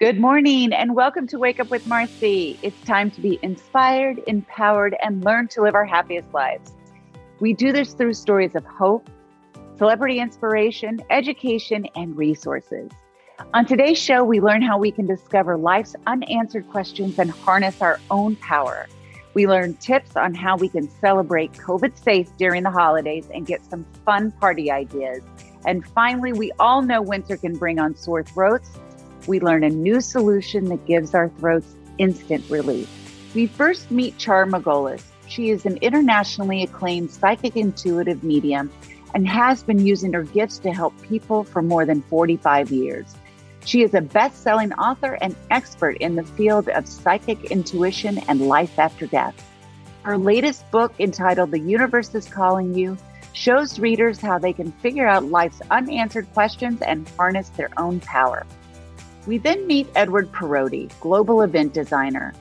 Good morning and welcome to Wake Up with Marci. It's time to be inspired, empowered, and learn to live our happiest lives. We do this through stories of hope, celebrity inspiration, education, and resources. On today's show, we learn how we can discover life's unanswered questions and harness our own power. We learn tips on how we can celebrate COVID safe during the holidays and get some fun party ideas. And finally, we all know winter can bring on sore throats we learn a new solution that gives our throats instant relief. We first meet Char Margolis. She is an internationally acclaimed psychic intuitive medium and has been using her gifts to help people for more than 45 years. She is a best selling author and expert in the field of psychic intuition and life after death. Her latest book, entitled The Universe is Calling You, shows readers how they can figure out life's unanswered questions and harness their own power. We then meet Edward Perotti, global event designer.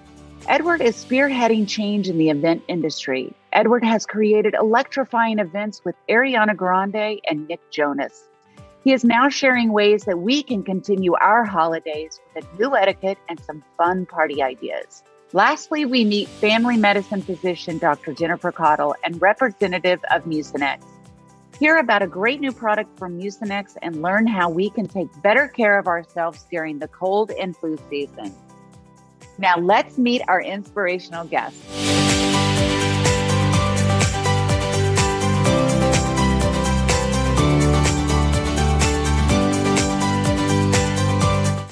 Edward is spearheading change in the event industry. Edward has created electrifying events with Ariana Grande and Nick Jonas. He is now sharing ways that we can continue our holidays with a new etiquette and some fun party ideas. Lastly, we meet family medicine physician Dr. Jennifer Caudle and representative of Mucinex. Hear about a great new product from Mucinex and learn how we can take better care of ourselves during the cold and flu season. Now, let's meet our inspirational guest.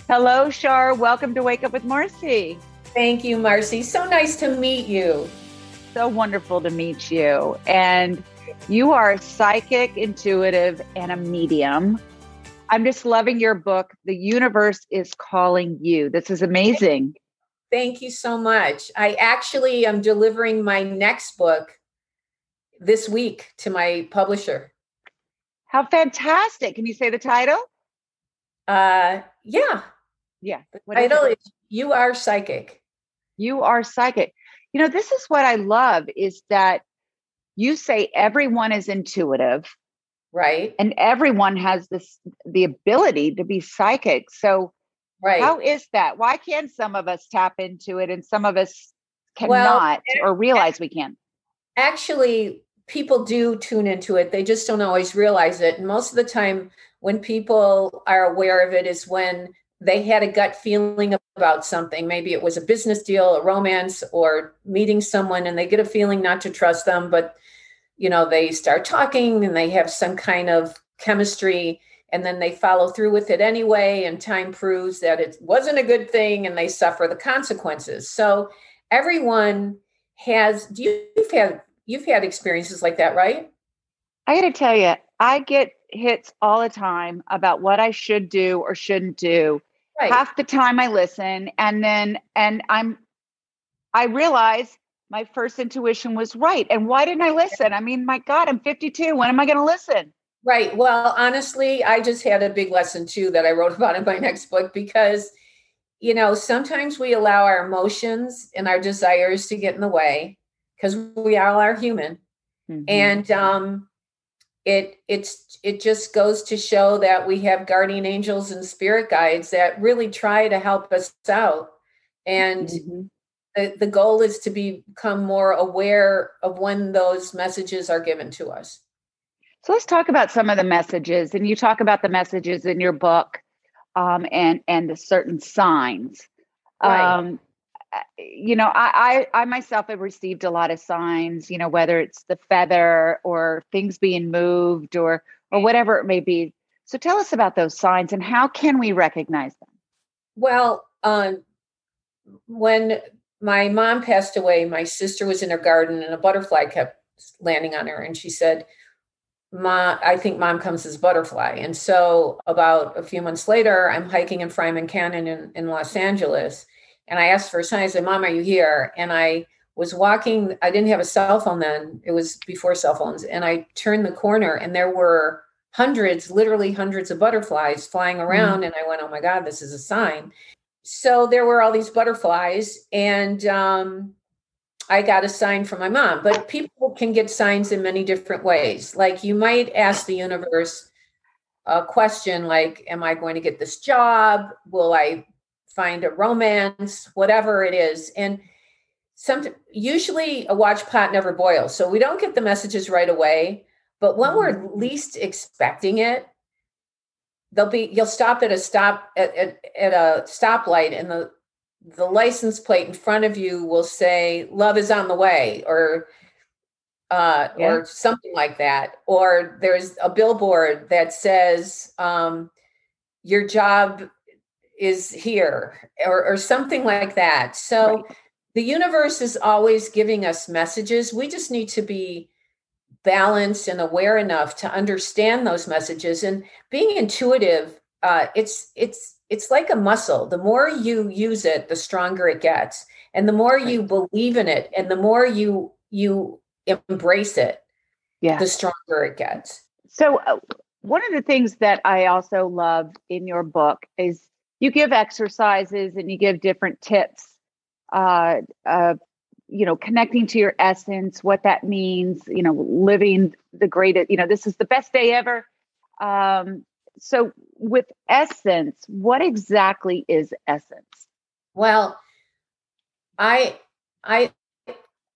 Hello, Char. Welcome to Wake Up with Marci. Thank you, Marci. So nice to meet you. So wonderful to meet you. And you are psychic, intuitive, and a medium. I'm just loving your book. The universe is calling you. This is amazing. Thank you so much. I actually am delivering my next book this week to my publisher. How fantastic. Can you say the title? Uh yeah. Yeah. The title is, is You Are Psychic. You are psychic. You know, this is what I love is that you say everyone is intuitive. Right. And everyone has this the ability to be psychic. So right. how is that? Why can some of us tap into it and some of us cannot well, or realize we can actually people do tune into it. They just don't always realize it. And most of the time when people are aware of it is when they had a gut feeling about something. Maybe it was a business deal a romance or meeting someone and they get a feeling not to trust them but you know they start talking and they have some kind of chemistry and then they follow through with it anyway and time proves that it wasn't a good thing and they suffer the consequences. So everyone has do you, you've had you've had experiences like that right? I got to tell you i get hits all the time about what i should do or shouldn't do right. half the time i listen and then and i'm i realize my first intuition was right. And why didn't I listen? I mean, my God, I'm 52. When am I going to listen? Right. Well, honestly, I just had a big lesson too that I wrote about in my next book because, you know, sometimes we allow our emotions and our desires to get in the way because we all are human. Mm-hmm. And um, it it's it just goes to show that we have guardian angels and spirit guides that really try to help us out. And mm-hmm the, the goal is to become more aware of when those messages are given to us. So let's talk about some of the messages, and you talk about the messages in your book, um, and and the certain signs. Right. Um, you know, I, I I myself have received a lot of signs. You know, whether it's the feather or things being moved or or whatever it may be. So tell us about those signs and how can we recognize them? Well, um, when my mom passed away. My sister was in her garden and a butterfly kept landing on her. And she said, Mom, I think mom comes as butterfly. And so about a few months later, I'm hiking in Fryman Canyon in, in Los Angeles. And I asked for a sign. I said, Mom, are you here? And I was walking, I didn't have a cell phone then. It was before cell phones. And I turned the corner and there were hundreds, literally hundreds of butterflies flying around. Mm-hmm. And I went, Oh my God, this is a sign so there were all these butterflies and um, i got a sign from my mom but people can get signs in many different ways like you might ask the universe a question like am i going to get this job will i find a romance, whatever it is. And some usually a watch pot never boils. So we don't get the messages right away. But when we're mm-hmm. least expecting it, they'll be you'll stop at a stop at, at, at a stoplight and the the license plate in front of you will say love is on the way or uh, yeah. or something like that. Or there's a billboard that says, um, your job is here, or, or something like that. So right. the universe is always giving us messages. We just need to be balanced and aware enough to understand those messages and being intuitive uh, it's it's it's like a muscle the more you use it the stronger it gets and the more right. you believe in it and the more you you embrace it, yeah. the stronger it gets. So, uh, one of the things that I also love in your book is you give exercises and you give different tips. Uh, uh, you know, connecting to your essence, what that means. You know, living the greatest. You know, this is the best day ever. Um, so, with essence, what exactly is essence? Well, I I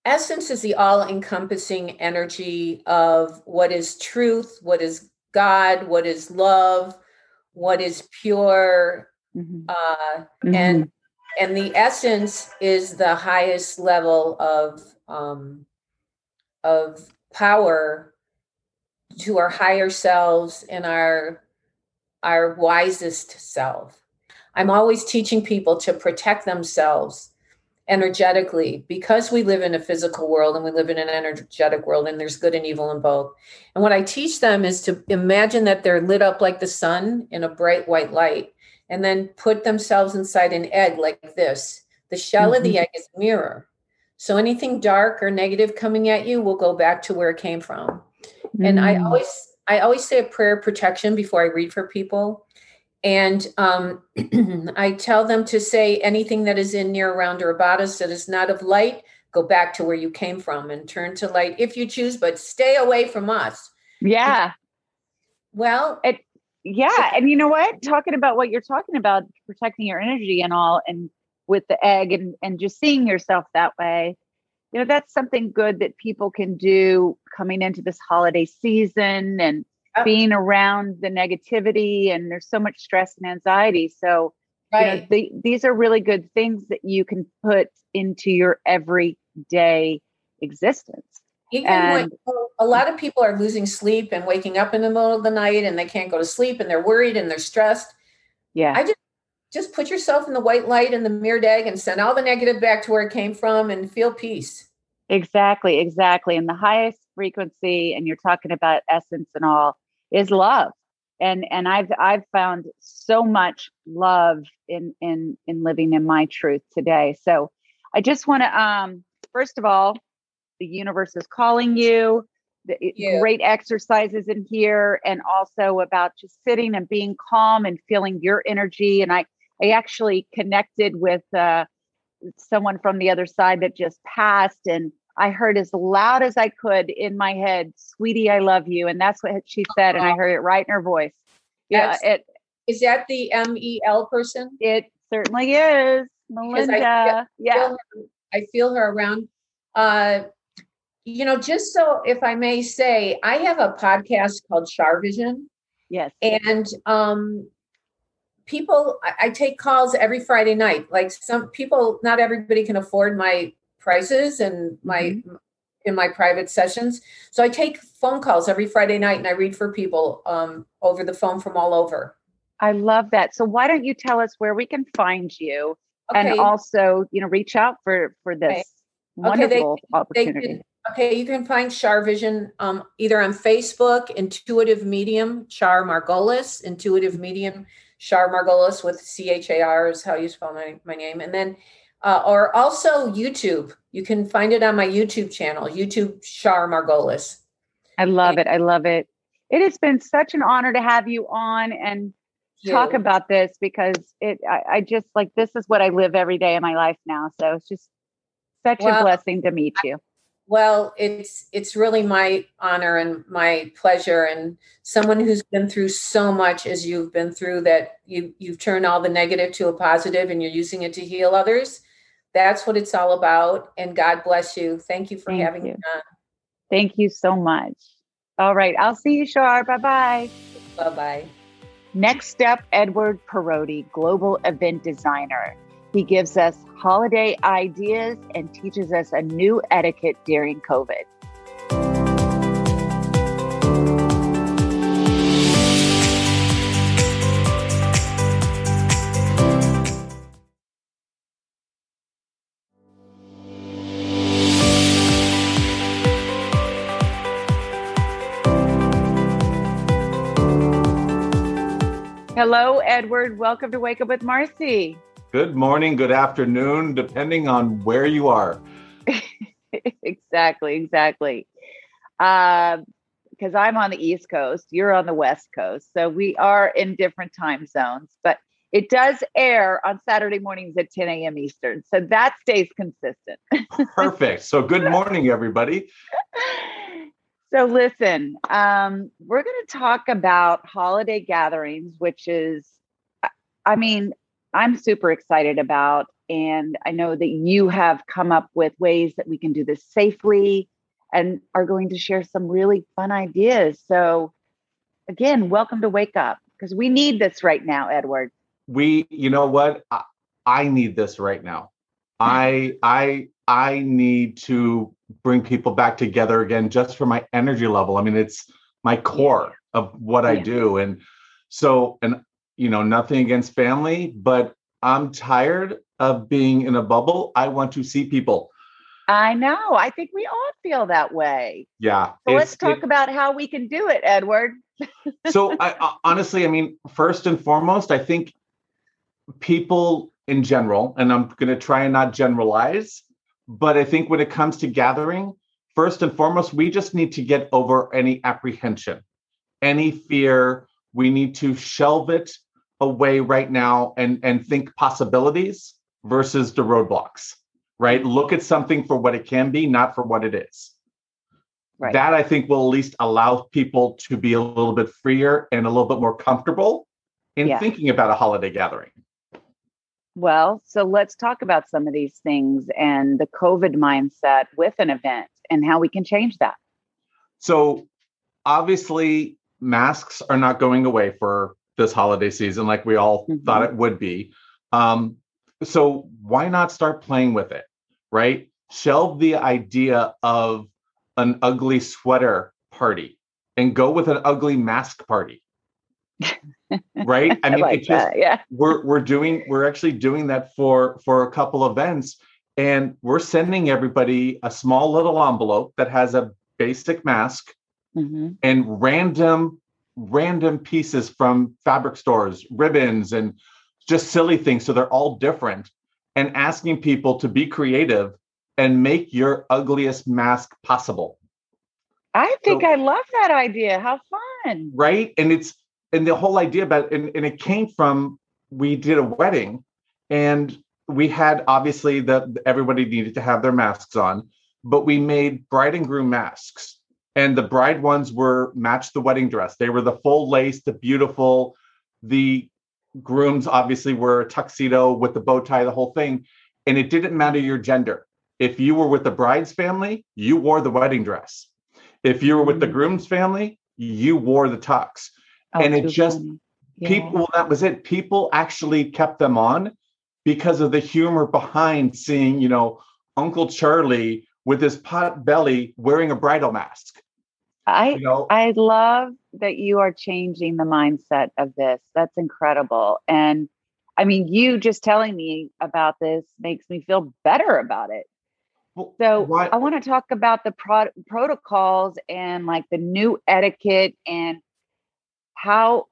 essence is the all encompassing energy of what is truth, what is God, what is love, what is pure. Mm-hmm. Uh, mm-hmm. And and the essence is the highest level of um, of power to our higher selves and our our wisest self. I'm always teaching people to protect themselves energetically because we live in a physical world and we live in an energetic world and there's good and evil in both. And what I teach them is to imagine that they're lit up like the sun in a bright white light and then put themselves inside an egg like this. The shell mm-hmm. of the mm-hmm. egg is a mirror. So anything dark or negative coming at you will go back to where it came from. Mm-hmm. And I mm. always I always say a prayer protection before I read for people and um, I tell them to say anything that is in, near, around, or about us that is not of light, go back to where you came from and turn to light if you choose, but stay away from us. Yeah. Well, it, yeah. And you know what? Talking about what you're talking about, protecting your energy and all, and with the egg and, and just seeing yourself that way, you know, that's something good that people can do coming into this holiday season and being around the negativity and there's so much stress and anxiety so right. you know, the, these are really good things that you can put into your everyday existence even and, when a lot of people are losing sleep and waking up in the middle of the night and they can't go to sleep and they're worried and they're stressed. Yeah. I just just put yourself in the white light and the mirrored egg and send all the negative back to where it came from and feel peace. Exactly exactly. And the highest frequency and you're talking about essence and all is love. And and i've i've found so much love in in in living in my truth today. So i just want to um first of all the universe is calling you the, yeah. great exercises in here and also about just sitting and being calm and feeling your energy and i i actually connected with uh someone from the other side that just passed and I heard as loud as I could in my head, "Sweetie, I love you," and that's what she said, and I heard it right in her voice. Yeah, it is that the M E L person. It certainly is, Melinda. I feel, yeah, I feel her around. Uh, you know, just so if I may say, I have a podcast called Char Vision. Yes, and um, people, I, I take calls every Friday night. Like some people, not everybody can afford my prices and my mm-hmm. in my private sessions. So I take phone calls every Friday night and I read for people um, over the phone from all over. I love that. So why don't you tell us where we can find you okay. and also, you know, reach out for for this okay. wonderful okay, they, opportunity. They can, okay, you can find Char Vision um, either on Facebook, Intuitive Medium, Char Margolis, Intuitive Medium, Char Margolis with C H A R is how you spell my, my name. And then uh, or also YouTube. You can find it on my YouTube channel, YouTube Char Margolis. I love and, it. I love it. It has been such an honor to have you on and talk about this because it I, I, just like this is what I live every day in my life now. So it's just such well, a blessing to meet you. Well, it's it's really my honor and my pleasure, and someone who's been through so much as you've been through that you you've turned all the negative to a positive, and you're using it to heal others. That's what it's all about. And God bless you. Thank you for Thank having you. me on. Thank you so much. All right, I'll see you, Char. Bye bye. Bye bye. Next up, Edward Perotti, global event designer. He gives us holiday ideas and teaches us a new etiquette during COVID. Hello, Edward. Welcome to Wake Up with Marci. Good morning, good afternoon, depending on where you are. exactly, exactly. Because uh, I'm on the East Coast, you're on the West Coast. So we are in different time zones, but it does air on Saturday mornings at 10 a.m. Eastern. So that stays consistent. Perfect. So good morning, everybody. So listen, um, we're going to talk about holiday gatherings, which is, I mean, I'm super excited about. And I know that you have come up with ways that we can do this safely and are going to share some really fun ideas. So, again, welcome to Wake Up because we need this right now, Edward. We, you know what? I, I need this right now. I, I, I need to bring people back together again just for my energy level. I mean, it's my core of what yeah. I do. And so, and you know, nothing against family, but I'm tired of being in a bubble. I want to see people. I know. I think we all feel that way. Yeah. So let's talk it, about how we can do it, Edward. so, I, honestly, I mean, first and foremost, I think people in general, and I'm going to try and not generalize, but I think when it comes to gathering, first and foremost, we just need to get over any apprehension, any fear. We need to shelve it away right now and and think possibilities versus the roadblocks right look at something for what it can be not for what it is right. that i think will at least allow people to be a little bit freer and a little bit more comfortable in yeah. thinking about a holiday gathering well so let's talk about some of these things and the covid mindset with an event and how we can change that so obviously masks are not going away for this holiday season like we all mm-hmm. thought it would be. Um, so why not start playing with it, right? Shelve the idea of an ugly sweater party and go with an ugly mask party. right? I mean, I like just, that, yeah. we're we're doing we're actually doing that for for a couple events, and we're sending everybody a small little envelope that has a basic mask mm-hmm. and random random pieces from fabric stores, ribbons, and just silly things. So they're all different. And asking people to be creative and make your ugliest mask possible. I think so, I love that idea. How fun. Right. And it's, and the whole idea about, and, and it came from, we did a wedding and we had obviously that everybody needed to have their masks on, but we made bride and groom masks and the bride ones were matched the wedding dress. They were the full lace, the beautiful. The grooms obviously were a tuxedo with the bow tie, the whole thing. And it didn't matter your gender. If you were with the bride's family, you wore the wedding dress. If you were with the mm. groom's family, you wore the tux. Oh, and it just yeah. people well, that was it. People actually kept them on because of the humor behind seeing, you know, Uncle Charlie with his pot belly wearing a bridal mask. I you know? I love that you are changing the mindset of this. That's incredible. And I mean, you just telling me about this makes me feel better about it. Well, so why? I want to talk about the pro- protocols and like the new etiquette and how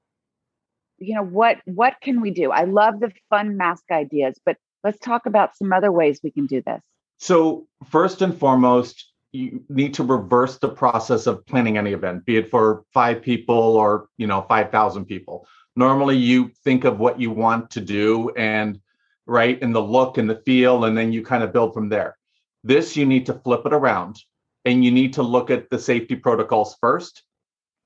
you know what what can we do? I love the fun mask ideas, but let's talk about some other ways we can do this. So, first and foremost, you need to reverse the process of planning any event, be it for five people or you know five thousand people. Normally, you think of what you want to do and right in the look and the feel, and then you kind of build from there. This you need to flip it around and you need to look at the safety protocols first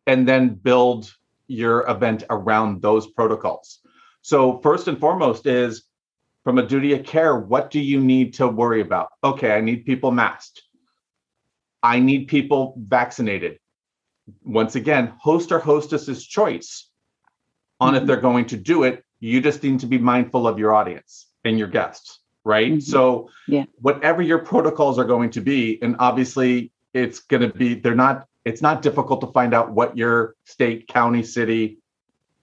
and then build your event around those protocols. So, first and foremost, is from a duty of care, what do you need to worry about? Okay, I need people masked. I need people vaccinated. Once again, host or hostess's choice on mm-hmm. if they're going to do it. You just need to be mindful of your audience and your guests, right? Mm-hmm. So, yeah. whatever your protocols are going to be, and obviously it's going to be, they're not, it's not difficult to find out what your state, county, city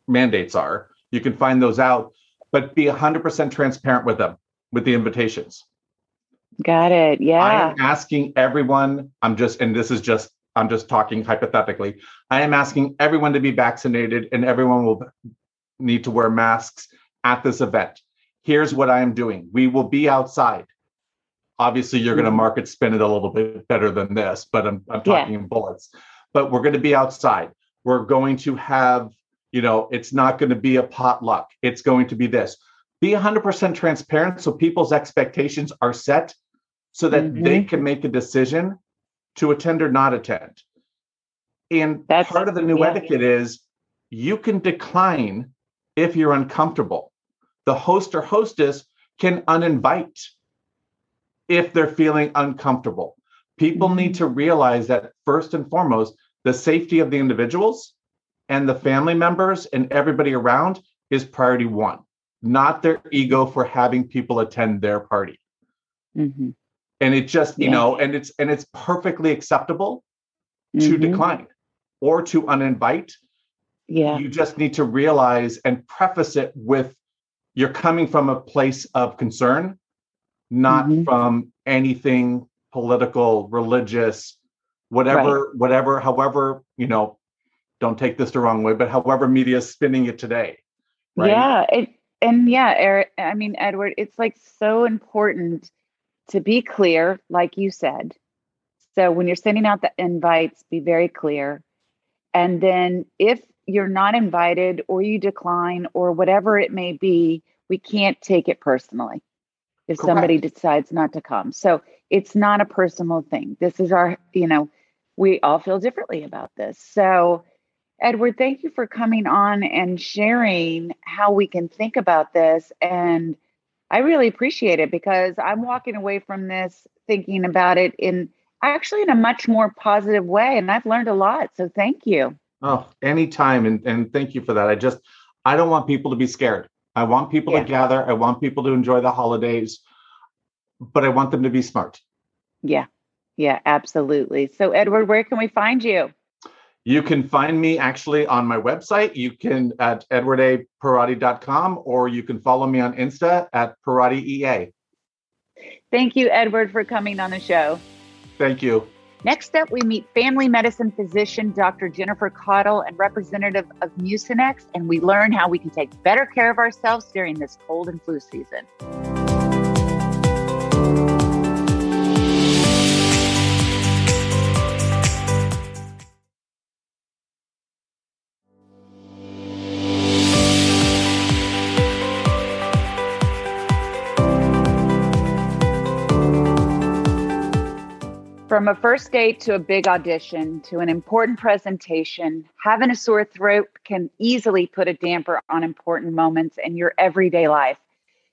mandates are. You can find those out, but be 100% transparent with them, with the invitations. Got it. Yeah. I am asking everyone, I'm just, and this is just, I'm just talking hypothetically. I am asking everyone to be vaccinated and everyone will need to wear masks at this event. Here's what I am doing. We will be outside. Obviously, you're mm-hmm. going to market spin it a little bit better than this, but I'm, I'm talking yeah. in bullets. But we're going to be outside. We're going to have, you know, it's not going to be a potluck. It's going to be this. Be 100% transparent so people's expectations are set so that mm-hmm. they can make a decision to attend or not attend. And That's, part of the new yeah. etiquette is you can decline if you're uncomfortable. The host or hostess can uninvite if they're feeling uncomfortable. People mm-hmm. need to realize that first and foremost, the safety of the individuals and the family members and everybody around is priority one, not their ego for having people attend their party. Mm-hmm and it just you yeah. know and it's and it's perfectly acceptable mm-hmm. to decline or to uninvite yeah you just need to realize and preface it with you're coming from a place of concern not mm-hmm. from anything political religious whatever right. whatever however you know don't take this the wrong way but however media is spinning it today right? yeah it, and yeah eric i mean edward it's like so important to be clear, like you said. So when you're sending out the invites, be very clear. And then if you're not invited or you decline or whatever it may be, we can't take it personally if Correct. somebody decides not to come. So it's not a personal thing. This is our, you know, we all feel differently about this. So, Edward, thank you for coming on and sharing how we can think about this and I really appreciate it because I'm walking away from this thinking about it in actually in a much more positive way. And I've learned a lot. So thank you. Oh, anytime. And, and thank you for that. I just, I don't want people to be scared. I want people yeah. to gather. I want people to enjoy the holidays, but I want them to be smart. Yeah. Yeah, absolutely. So, Edward, where can we find you? You can find me actually on my website. You can at edwardaperotti.com or you can follow me on Insta at PerottiEA. Thank you, Edward, for coming on the show. Thank you. Next up, we meet family medicine physician Dr. Jennifer Caudle and representative of Mucinex, and we learn how we can take better care of ourselves during this cold and flu season. From a first date to a big audition to an important presentation, having a sore throat can easily put a damper on important moments in your everyday life.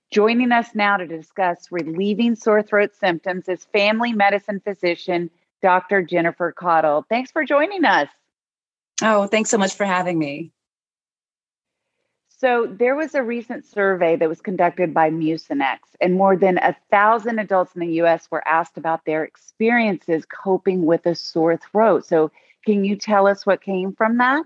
Joining us now to discuss relieving sore throat symptoms is family medicine physician Dr. Jennifer Caudle. Thanks for joining us. Oh, thanks so much for having me. So there was a recent survey that was conducted by Mucinex, and more than a thousand adults in the U.S. were asked about their experiences coping with a sore throat. So, can you tell us what came from that?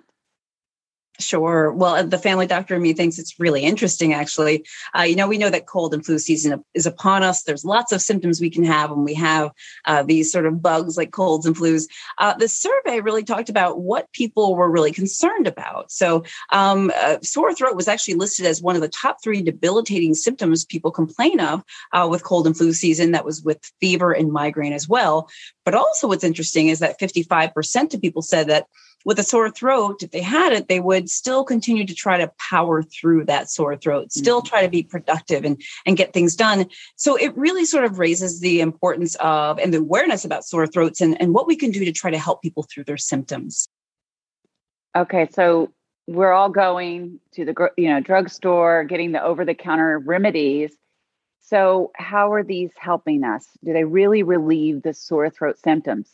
Sure. Well, uh, the family doctor in me thinks it's really interesting, actually. Uh, you know, we know that cold and flu season is upon us. There's lots of symptoms we can have when we have uh, these sort of bugs like colds and flus. Uh, the survey really talked about what people were really concerned about. So, um, uh, sore throat was actually listed as one of the top three debilitating symptoms people complain of uh, with cold and flu season. That was with fever and migraine as well. But also, what's interesting is that 55% of people said that with a sore throat, if they had it, they would still continue to try to power through that sore throat, still mm-hmm. try to be productive and, and get things done. So it really sort of raises the importance of and the awareness about sore throats and, and what we can do to try to help people through their symptoms. Okay, so we're all going to the you know drugstore, getting the over-the-counter remedies. So, how are these helping us? Do they really relieve the sore throat symptoms?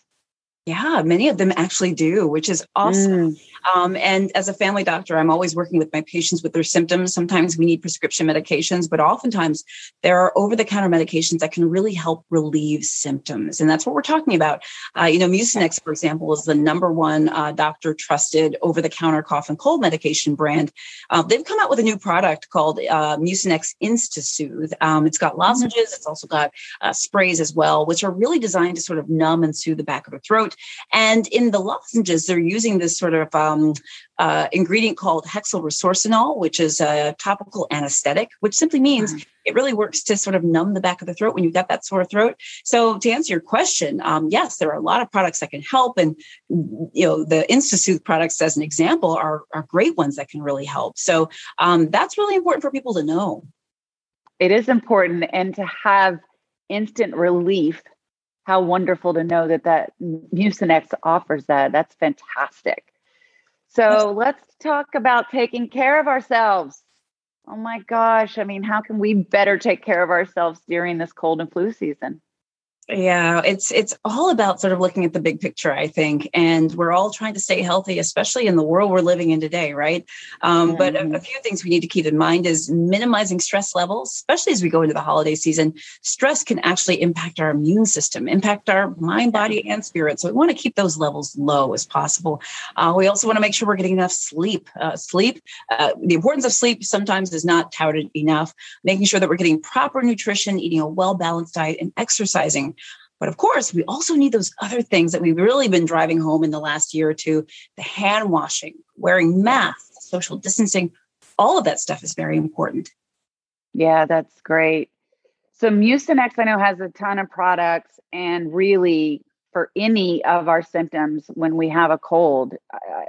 Yeah, many of them actually do, which is awesome. Mm. Um, and as a family doctor, I'm always working with my patients with their symptoms. Sometimes we need prescription medications, but oftentimes there are over the counter medications that can really help relieve symptoms. And that's what we're talking about. Uh, you know, Mucinex, for example, is the number one uh, doctor trusted over the counter cough and cold medication brand. Uh, they've come out with a new product called uh, Mucinex InstaSoothe. Um, it's got mm-hmm. lozenges, it's also got uh, sprays as well, which are really designed to sort of numb and soothe the back of the throat. And in the lozenges, they're using this sort of um, uh, ingredient called hexylresorcinol, which is a topical anesthetic, which simply means mm-hmm. it really works to sort of numb the back of the throat when you've got that sore throat. So to answer your question, um, yes, there are a lot of products that can help, and you know the InstaSoothe products, as an example, are are great ones that can really help. So um, that's really important for people to know. It is important, and to have instant relief how wonderful to know that that Mucinex offers that. That's fantastic. So let's talk about taking care of ourselves. Oh my gosh. I mean, how can we better take care of ourselves during this cold and flu season? Yeah, it's it's all about sort of looking at the big picture, I think, and we're all trying to stay healthy, especially in the world we're living in today, right? Um, mm-hmm. But a, a, mm-hmm. few things we need to keep in mind is minimizing stress levels, especially as we go into the holiday season. Stress can actually impact our immune system, impact our mind, body, and spirit. So we want to keep those levels low as possible. Uh, we also want to make sure we're getting enough sleep. Uh, sleep, uh, the importance of sleep sometimes is not touted enough. Making sure that we're getting proper nutrition, eating a well balanced diet, and exercising but of course, we also need those other things that we've really been driving home in the last year or two the hand washing, wearing masks, social distancing. All of that stuff is very important. Yeah, that's great. So, Mucinex, I know, has a ton of products, and really for any of our symptoms when we have a cold.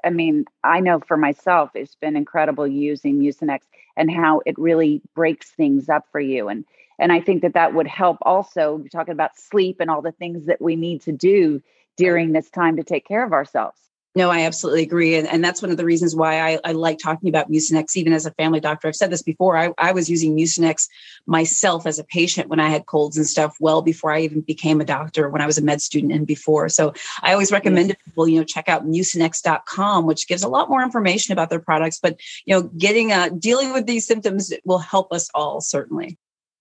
I, mean, I know for myself, it's been incredible using Mucinex and how it really breaks things up for you. And and i think that that would help also you're talking about sleep and all the things that we need to do during this time to take care of ourselves no, I absolutely agree. And, and that's one of the reasons why I, I like talking about Mucinex, even as a family doctor. I've said this before. I, I was using Mucinex myself as a patient when I had colds and stuff well before I even became a doctor, when I was a med student and before. So I always recommend yes. people, you know, check out mucinex.com, which gives a lot more information about their products. But, you know, getting, uh, dealing with these symptoms will help us all, certainly.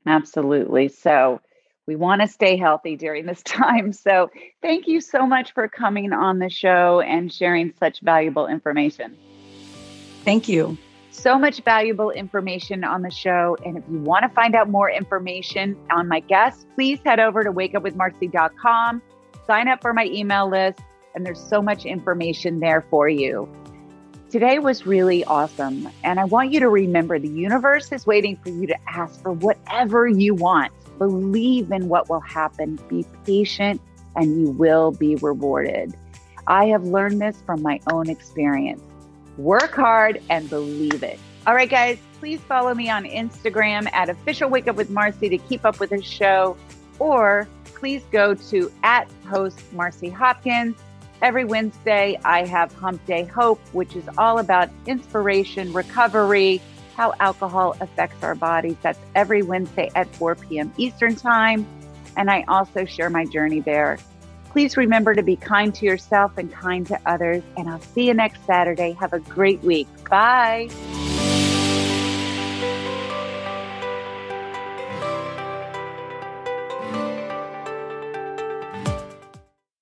Absolutely. So we want to stay healthy during this time. So thank you so much for coming on the show and sharing such valuable information. Thank you. So much valuable information on the show. And if you want to find out more information on my guests, please head over to wakeupwithmarci.com, sign up for my email list, and there's so much information there for you. Today was really awesome. And I want you to remember the universe is waiting for you to ask for whatever you want. Believe in what will happen. Be patient and you will be rewarded. I have learned this from my own experience. Work hard and believe it. All right, guys, please follow me on Instagram at official wake up with Marci to keep up with the show, or please go to at host Marci Hopkins Every Wednesday, I have Hump Day Hope, which is all about inspiration, recovery, how alcohol affects our bodies. That's every Wednesday at 4 p.m. Eastern Time. And I also share my journey there. Please remember to be kind to yourself and kind to others. And I'll see you next Saturday. Have a great week. Bye.